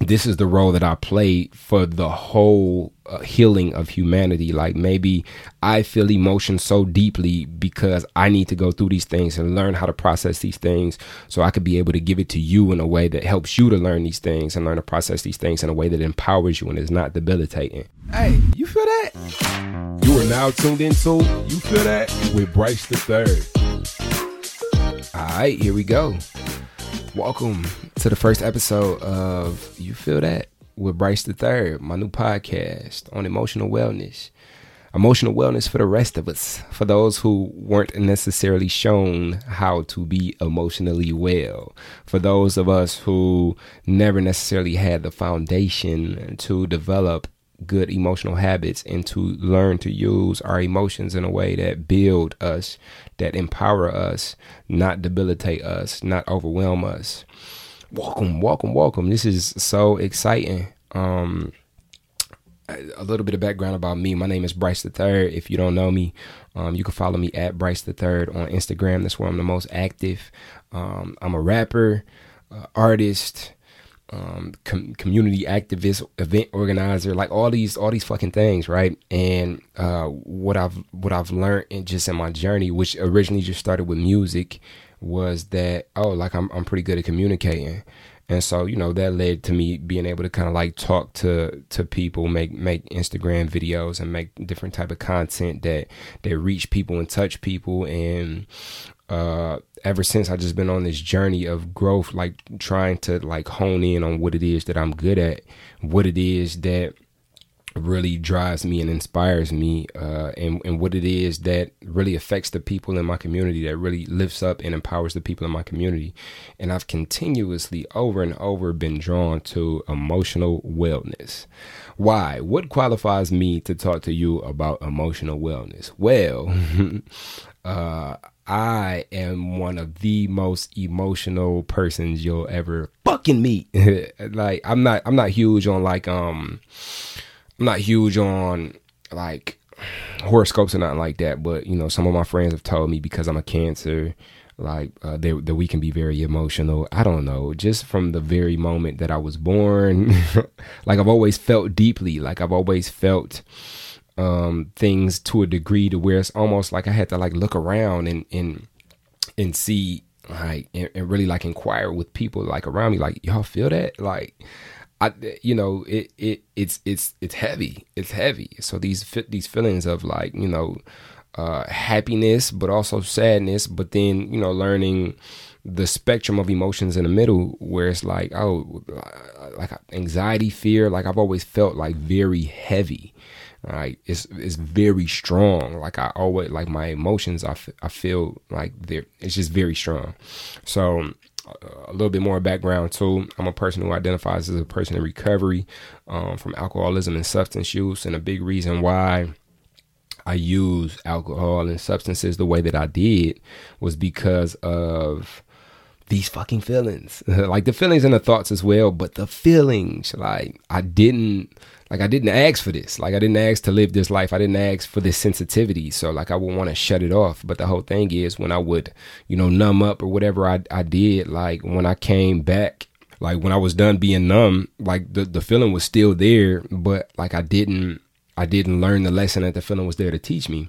this is the role that I play for the whole uh, healing of humanity. Like maybe I feel emotion so deeply because I need to go through these things and learn how to process these things so I could be able to give it to you in a way that helps you to learn these things and learn to process these things in a way that empowers you and is not debilitating. Hey, you feel that? You are now tuned into You Feel That with Bryce the Third. All right, here we go. Welcome to the first episode of You Feel That with Bryce the Third, my new podcast on emotional wellness. Emotional wellness for the rest of us, for those who weren't necessarily shown how to be emotionally well, for those of us who never necessarily had the foundation to develop good emotional habits and to learn to use our emotions in a way that build us, that empower us, not debilitate us, not overwhelm us. Welcome, welcome, welcome. This is so exciting. Um a little bit of background about me. My name is Bryce the Third. If you don't know me, um, you can follow me at Bryce the Third on Instagram. That's where I'm the most active. Um, I'm a rapper, uh, artist, um, com- community activist, event organizer, like all these, all these fucking things, right? And uh, what I've what I've learned in just in my journey, which originally just started with music, was that oh, like I'm I'm pretty good at communicating, and so you know that led to me being able to kind of like talk to to people, make make Instagram videos, and make different type of content that that reach people and touch people, and uh, ever since I just been on this journey of growth, like trying to like hone in on what it is that I'm good at, what it is that really drives me and inspires me, uh, and and what it is that really affects the people in my community, that really lifts up and empowers the people in my community. And I've continuously over and over been drawn to emotional wellness. Why? What qualifies me to talk to you about emotional wellness? Well, uh, I am one of the most emotional persons you'll ever fucking meet. like I'm not I'm not huge on like um I'm not huge on like horoscopes or nothing like that, but you know, some of my friends have told me because I'm a cancer, like uh, they, that we can be very emotional. I don't know, just from the very moment that I was born, like I've always felt deeply, like I've always felt um, things to a degree to where it's almost like I had to like look around and and and see like and, and really like inquire with people like around me like y'all feel that? Like I you know it it it's it's it's heavy. It's heavy. So these these feelings of like you know uh happiness but also sadness but then you know learning the spectrum of emotions in the middle where it's like oh like anxiety fear like I've always felt like very heavy. Like it's it's very strong. Like i always like my emotions I, f- I feel like they're it's just very strong. So uh, a little bit more background too i'm a person who identifies as a person in recovery um, from alcoholism and substance use and a big reason why I use alcohol and substances the way that I did was because of these fucking feelings. like the feelings and the thoughts as well, but the feelings, like I didn't like I didn't ask for this. Like I didn't ask to live this life. I didn't ask for this sensitivity. So like I would want to shut it off. But the whole thing is when I would, you know, numb up or whatever I I did, like when I came back, like when I was done being numb, like the the feeling was still there, but like I didn't I didn't learn the lesson that the feeling was there to teach me.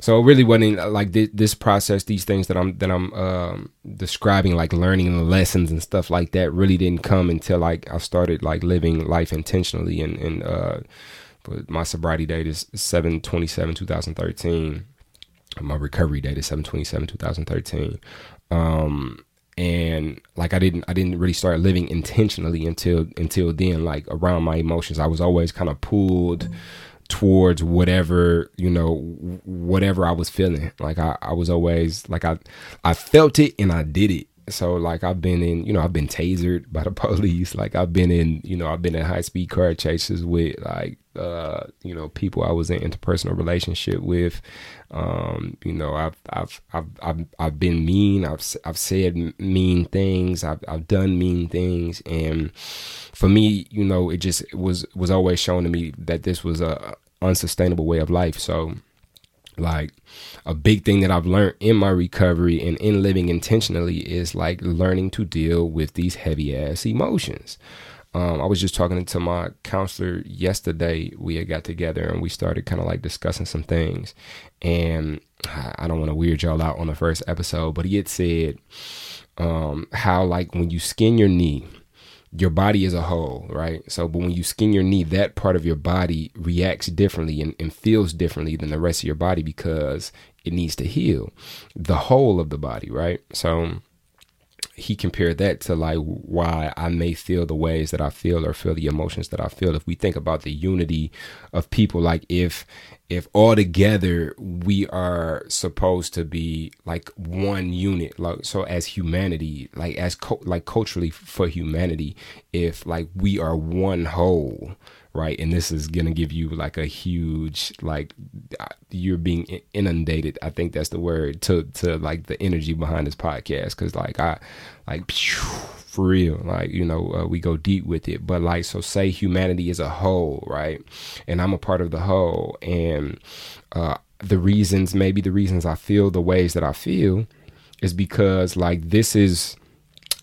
So it really wasn't uh, like this, this process, these things that I'm that I'm um, describing, like learning the lessons and stuff like that, really didn't come until like I started like living life intentionally. And and uh, my sobriety date is seven twenty seven two thousand thirteen. My recovery date is seven twenty seven two thousand thirteen. Um, and like I didn't I didn't really start living intentionally until until then. Like around my emotions, I was always kind of pulled. Towards whatever you know whatever i was feeling. Like I, I was always like i i felt it and i did it. So like i've been in you know i've been tasered by the police. Like i've been in you know i've been in high speed car chases with like uh you know people i was in interpersonal relationship with. Um you know i've i've i've i've, I've been mean. I've i've said mean things. I've i've done mean things. And for me you know it just was was always shown to me that this was a unsustainable way of life. So like a big thing that I've learned in my recovery and in living intentionally is like learning to deal with these heavy ass emotions. Um, I was just talking to my counselor yesterday. We had got together and we started kind of like discussing some things. And I don't want to weird y'all out on the first episode, but he had said um, how like when you skin your knee, your body as a whole, right? So, but when you skin your knee, that part of your body reacts differently and, and, feels differently than the rest of your body because it needs to heal the whole of the body, right? So, he compared that to like why I may feel the ways that I feel or feel the emotions that I feel. If we think about the unity of people, like if if all together we are supposed to be like one unit, like so as humanity, like as co- like culturally for humanity, if like we are one whole, right? And this is gonna give you like a huge like you're being inundated. I think that's the word to to like the energy behind this podcast because like I like for real like you know uh, we go deep with it but like so say humanity is a whole right and i'm a part of the whole and uh the reasons maybe the reasons i feel the ways that i feel is because like this is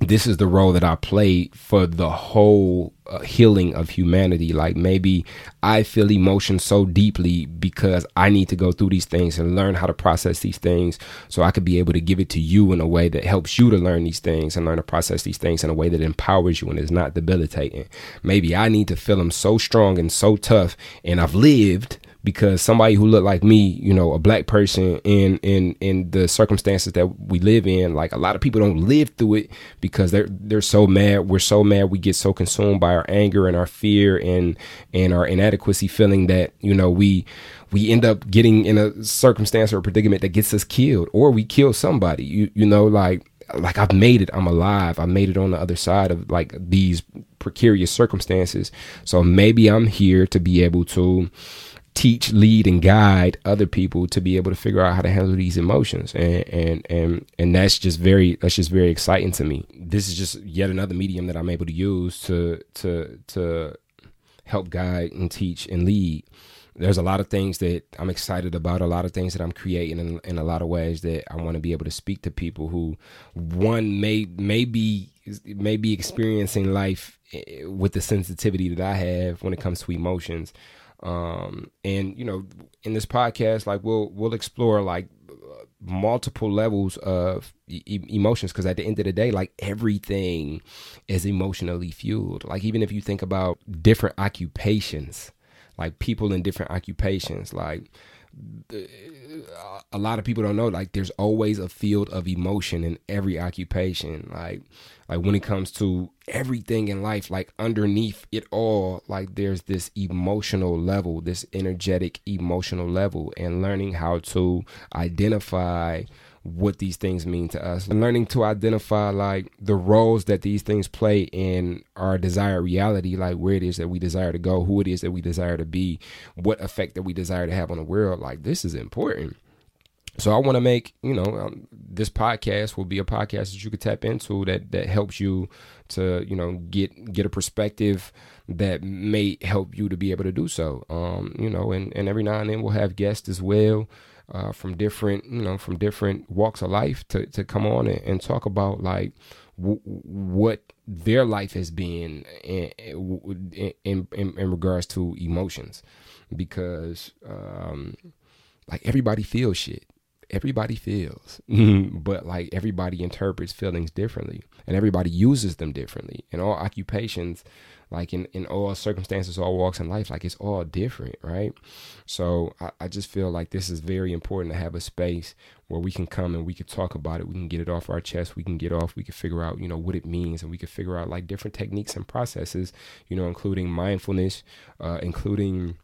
this is the role that I play for the whole uh, healing of humanity. Like maybe I feel emotion so deeply because I need to go through these things and learn how to process these things so I could be able to give it to you in a way that helps you to learn these things and learn to process these things in a way that empowers you and is not debilitating. Maybe I need to feel them so strong and so tough and I've lived because somebody who looked like me, you know, a black person in in in the circumstances that we live in, like a lot of people don't live through it because they're they're so mad. We're so mad. We get so consumed by our anger and our fear and and our inadequacy feeling that you know we we end up getting in a circumstance or a predicament that gets us killed or we kill somebody. You you know like like I've made it. I'm alive. I made it on the other side of like these precarious circumstances. So maybe I'm here to be able to teach, lead, and guide other people to be able to figure out how to handle these emotions. And and and and that's just very that's just very exciting to me. This is just yet another medium that I'm able to use to to to help guide and teach and lead. There's a lot of things that I'm excited about, a lot of things that I'm creating in, in a lot of ways that I want to be able to speak to people who one may may be may be experiencing life with the sensitivity that I have when it comes to emotions. Um and you know in this podcast like we'll we'll explore like multiple levels of e- emotions because at the end of the day like everything is emotionally fueled. Like even if you think about different occupations like people in different occupations like a lot of people don't know like there's always a field of emotion in every occupation. Like like when it comes to everything in life like underneath it all like there's this emotional level this energetic emotional level and learning how to identify what these things mean to us. And learning to identify like the roles that these things play in our desired reality like where it is that we desire to go who it is that we desire to be what effect that we desire to have on the world. Like this is important so I want to make you know um, this podcast will be a podcast that you could tap into that that helps you to you know get get a perspective that may help you to be able to do so. Um, you know, and and every now and then we'll have guests as well. Uh, from different, you know, from different walks of life to, to come on and, and talk about like w- what their life has been in in, in, in regards to emotions, because um, like everybody feels shit everybody feels, but like everybody interprets feelings differently and everybody uses them differently. In all occupations, like in, in all circumstances, all walks in life, like it's all different, right? So I, I just feel like this is very important to have a space where we can come and we can talk about it. We can get it off our chest. We can get off. We can figure out, you know, what it means, and we can figure out like different techniques and processes, you know, including mindfulness, uh, including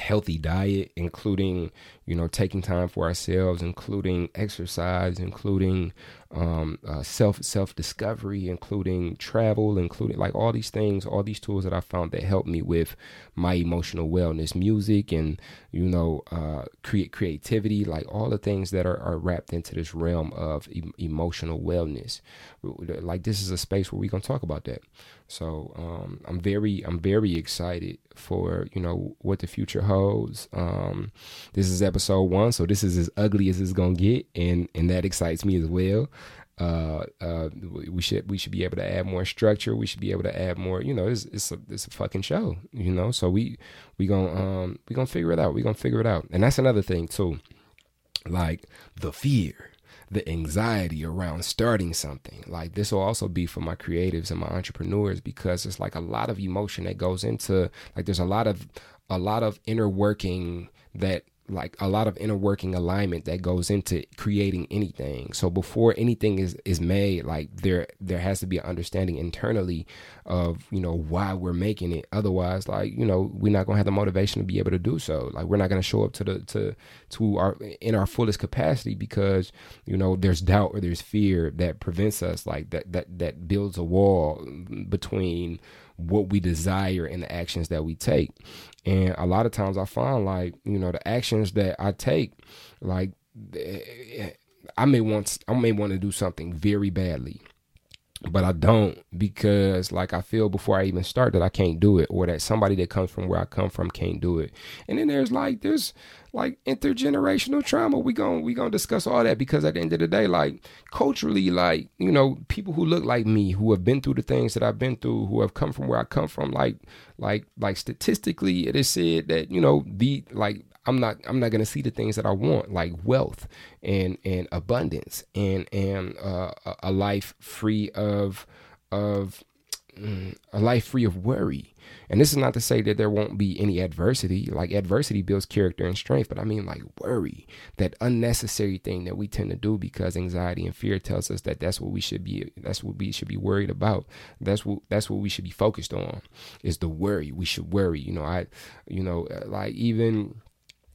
healthy diet, including you know taking time for ourselves, including exercise, including um, uh, self self discovery, including travel, including like all these things, all these tools that I found that help me with my emotional wellness, music, and you know, uh, create creativity, like all the things that are, are wrapped into this realm of e- emotional wellness. Like this is a space where we're gonna talk about that. So um, I'm very I'm very excited for you know what the future holds. Um, this is episode one, so this is as ugly as it's gonna get, and and that excites me as well. Uh, uh, we should we should be able to add more structure. We should be able to add more. You know, it's it's a it's a fucking show. You know, so we we gonna um we gonna figure it out. We gonna figure it out. And that's another thing too, like the fear the anxiety around starting something. Like this will also be for my creatives and my entrepreneurs because it's like a lot of emotion that goes into like there's a lot of a lot of inner working that like a lot of inner working alignment that goes into creating anything. So before anything is is made, like there there has to be an understanding internally of you know why we're making it. Otherwise, like you know we're not gonna have the motivation to be able to do so. Like we're not gonna show up to the to to our in our fullest capacity because you know there's doubt or there's fear that prevents us. Like that that that builds a wall between what we desire and the actions that we take. And a lot of times I find like, you know, the actions that I take, like eh, I may want I may want to do something very badly but I don't because like I feel before I even start that I can't do it or that somebody that comes from where I come from can't do it. And then there's like there's like intergenerational trauma. We going we going to discuss all that because at the end of the day like culturally like, you know, people who look like me, who have been through the things that I've been through, who have come from where I come from like like like statistically it is said that, you know, the like I'm not I'm not gonna see the things that I want like wealth and and abundance and and uh, a life free of of mm, a life free of worry. And this is not to say that there won't be any adversity. Like adversity builds character and strength, but I mean like worry, that unnecessary thing that we tend to do because anxiety and fear tells us that that's what we should be. That's what we should be worried about. That's what that's what we should be focused on. Is the worry. We should worry. You know, I, you know, like even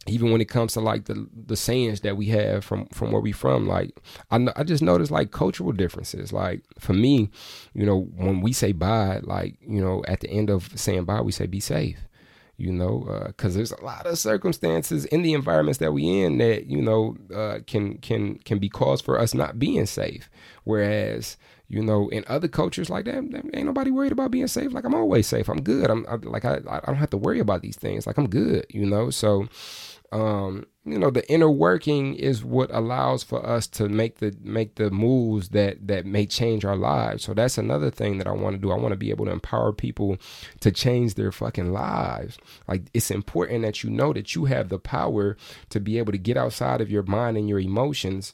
even when it comes to like the the sayings that we have from from where we from like I, I just noticed like cultural differences. Like for me you know when we say bye like you know at the end of saying bye we say be safe you know because uh, there's a lot of circumstances in the environments that we in that you know uh, can can can be cause for us not being safe. Whereas you know in other cultures like that, ain't nobody worried about being safe. Like i'm always safe. I'm good. I'm I, like I, I don't have to worry about these things. Like i'm good you know? So um, you know the inner working is what allows for us to make the make the moves that that may change our lives so that's another thing that i want to do i want to be able to empower people to change their fucking lives like it's important that you know that you have the power to be able to get outside of your mind and your emotions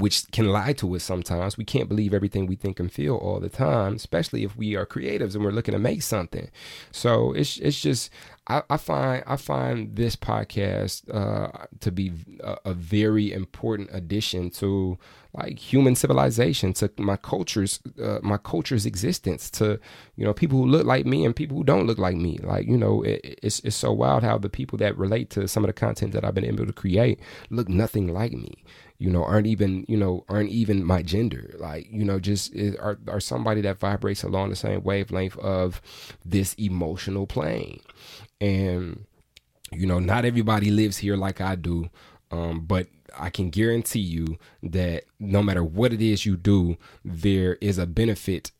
which can lie to us sometimes. We can't believe everything we think and feel all the time, especially if we are creatives and we're looking to make something. So it's it's just I, I find I find this podcast uh, to be a, a, very important addition to like human civilization, to my culture's uh, my culture's existence, to you know people who look like me and people who don't look like me. Like you know, it, it's it's so wild how the people that relate to some of the content that I've been able to create look nothing like me you know aren't even you know aren't even my gender like you know just are, are somebody that vibrates along the same wavelength of this emotional plane and you know not everybody lives here like i do. Um, but i can guarantee you that no matter what it is you do there is a benefit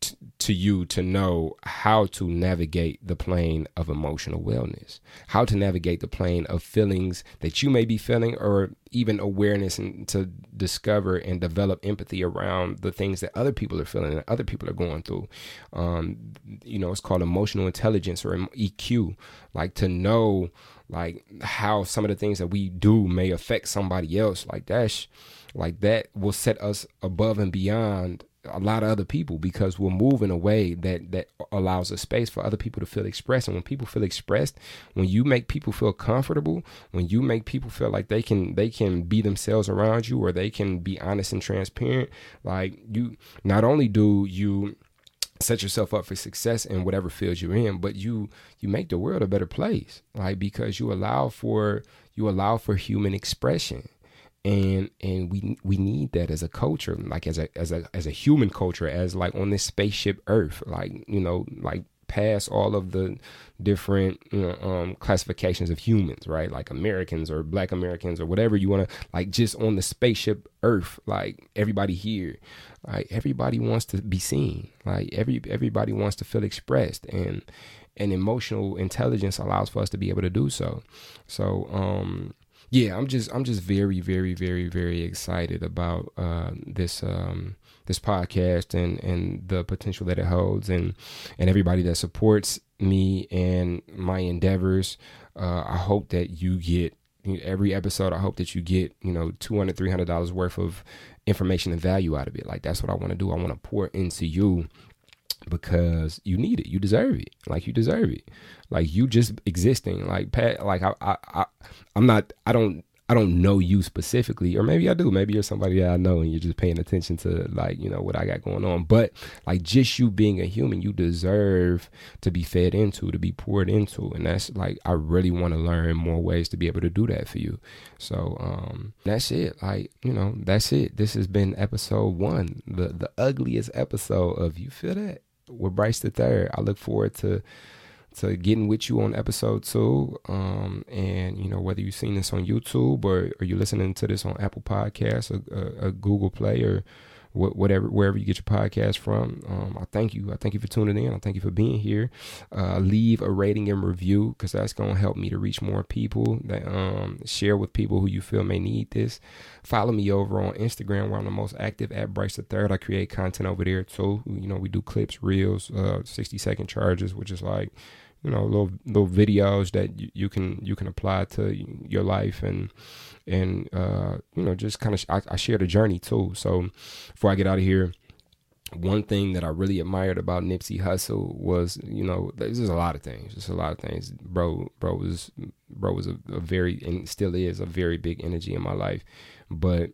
to you to know how to navigate the plane of emotional wellness, how to navigate the plane of feelings that you may be feeling, or even awareness and to discover and develop empathy around the things that other people are feeling and other people are going through. Um, you know, it's called emotional intelligence or EQ, like to know like how some of the things that we do may affect somebody else. Like that's like that will set us above and beyond a lot of other people because we're moving a way that that allows a space for other people to feel expressed. And when people feel expressed when you make people feel comfortable when you make people feel like they can they can be themselves around you or they can be honest and transparent like you not only do you set yourself up for success in whatever field you're in but you you make the world a better place like because you allow for you allow for human expression and and we we need that as a culture like as a as a as a human culture as like on this spaceship earth like you know like past all of the different you know, um, classifications of humans right? Like americans or black americans or whatever you want to like just on the spaceship earth like everybody here like everybody wants to be seen like every everybody wants to feel expressed and and emotional intelligence allows for us to be able to do so. So um yeah, I'm just I'm just very very very very excited about uh, this um, this podcast and and the potential that it holds and and everybody that supports me and my endeavors. Uh, I hope that you get every episode. I hope that you get you know 200 300 dollars worth of information and value out of it. Like that's what I want to do. I want to pour into you because you need it. You deserve it. Like you deserve it. Like you just existing. Like Pat. Like I, I, I I'm not. I don't. I don't know you specifically, or maybe I do. Maybe you're somebody that I know, and you're just paying attention to like you know what I got going on. But like just you being a human, you deserve to be fed into, to be poured into, and that's like I really want to learn more ways to be able to do that for you. So um, that's it. Like you know, that's it. This has been episode one, the the ugliest episode of you feel that with Bryce the Third. I look forward to to getting with you on episode two. Um, and you know whether you've seen this on YouTube or, or you're listening to this on Apple Podcasts or, or, or Google Play or whatever wherever you get your podcast from. Um, I thank you. I thank you for tuning in. I thank you for being here. Uh, leave a rating and review because that's gonna help me to reach more people. That um, share with people who you feel may need this. Follow me over on Instagram where I'm the most active at Bryce the Third. I create content over there too. You know we do clips, reels, uh, 60 second charges, which is like you know little little videos that you, you can you can apply to your life and and uh, you know just kind of sh- I, I share the journey too. So before I get out of here, one thing that I really admired about Nipsey Hussle was, you know, there's a lot of things, just a lot of things. Bro, bro was, bro was a, a, very, and still is a very big energy in my life, but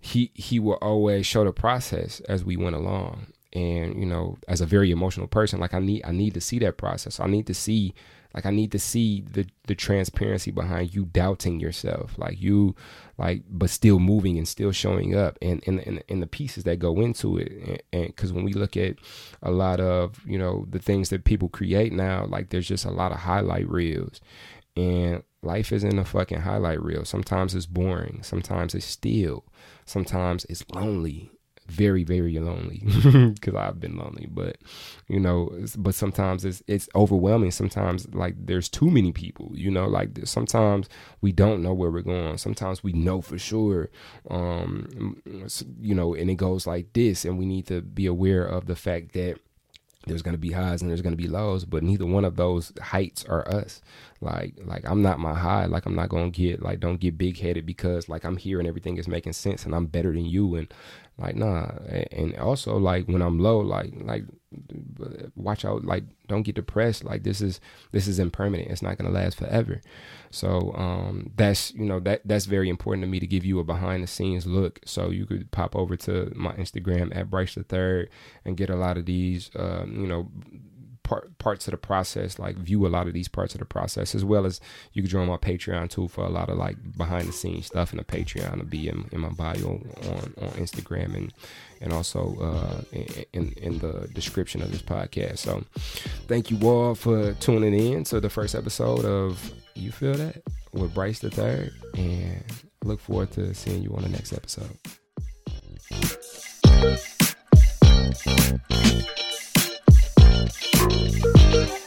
he he will always show the process as we went along, and you know as a very emotional person like i need i need to see that process. I need to see like i need to see the the transparency behind you doubting yourself like you like but still moving and still showing up. And and and, and the pieces that go into it and because when we look at a lot of you know the things that people create now like there's just a lot of highlight reels. And life isn't a fucking highlight reel. Sometimes it's boring. Sometimes it's still. Sometimes it's lonely very very lonely because I've been lonely but you know but sometimes it's it's overwhelming. Sometimes like there's too many people you know like sometimes we don't know where we're going. Sometimes we know for sure um you know and it goes like this and we need to be aware of the fact that there's going to be highs and there's going to be lows but neither one of those heights are us like like i'm not my high. Like i'm not to get like don't get big headed because like i'm here and everything is making sense and i'm better than you and like nah. And also like when i'm low like like watch out like don't get depressed. Like this is this is impermanent. It's not to last forever. So um that's you know that that's very important to me to give you a behind the scenes look. So you could pop over to my instagram at bryce the third and get a lot of these um, you know part, parts of the process, like view a lot of these parts of the process, as well as you can join my Patreon too for a lot of like behind the scenes stuff. And the Patreon will be in, in my bio on, on Instagram and and also uh, in in the description of this podcast. So thank you all for tuning in to the first episode of You Feel That with Bryce the Third, and look forward to seeing you on the next episode. Música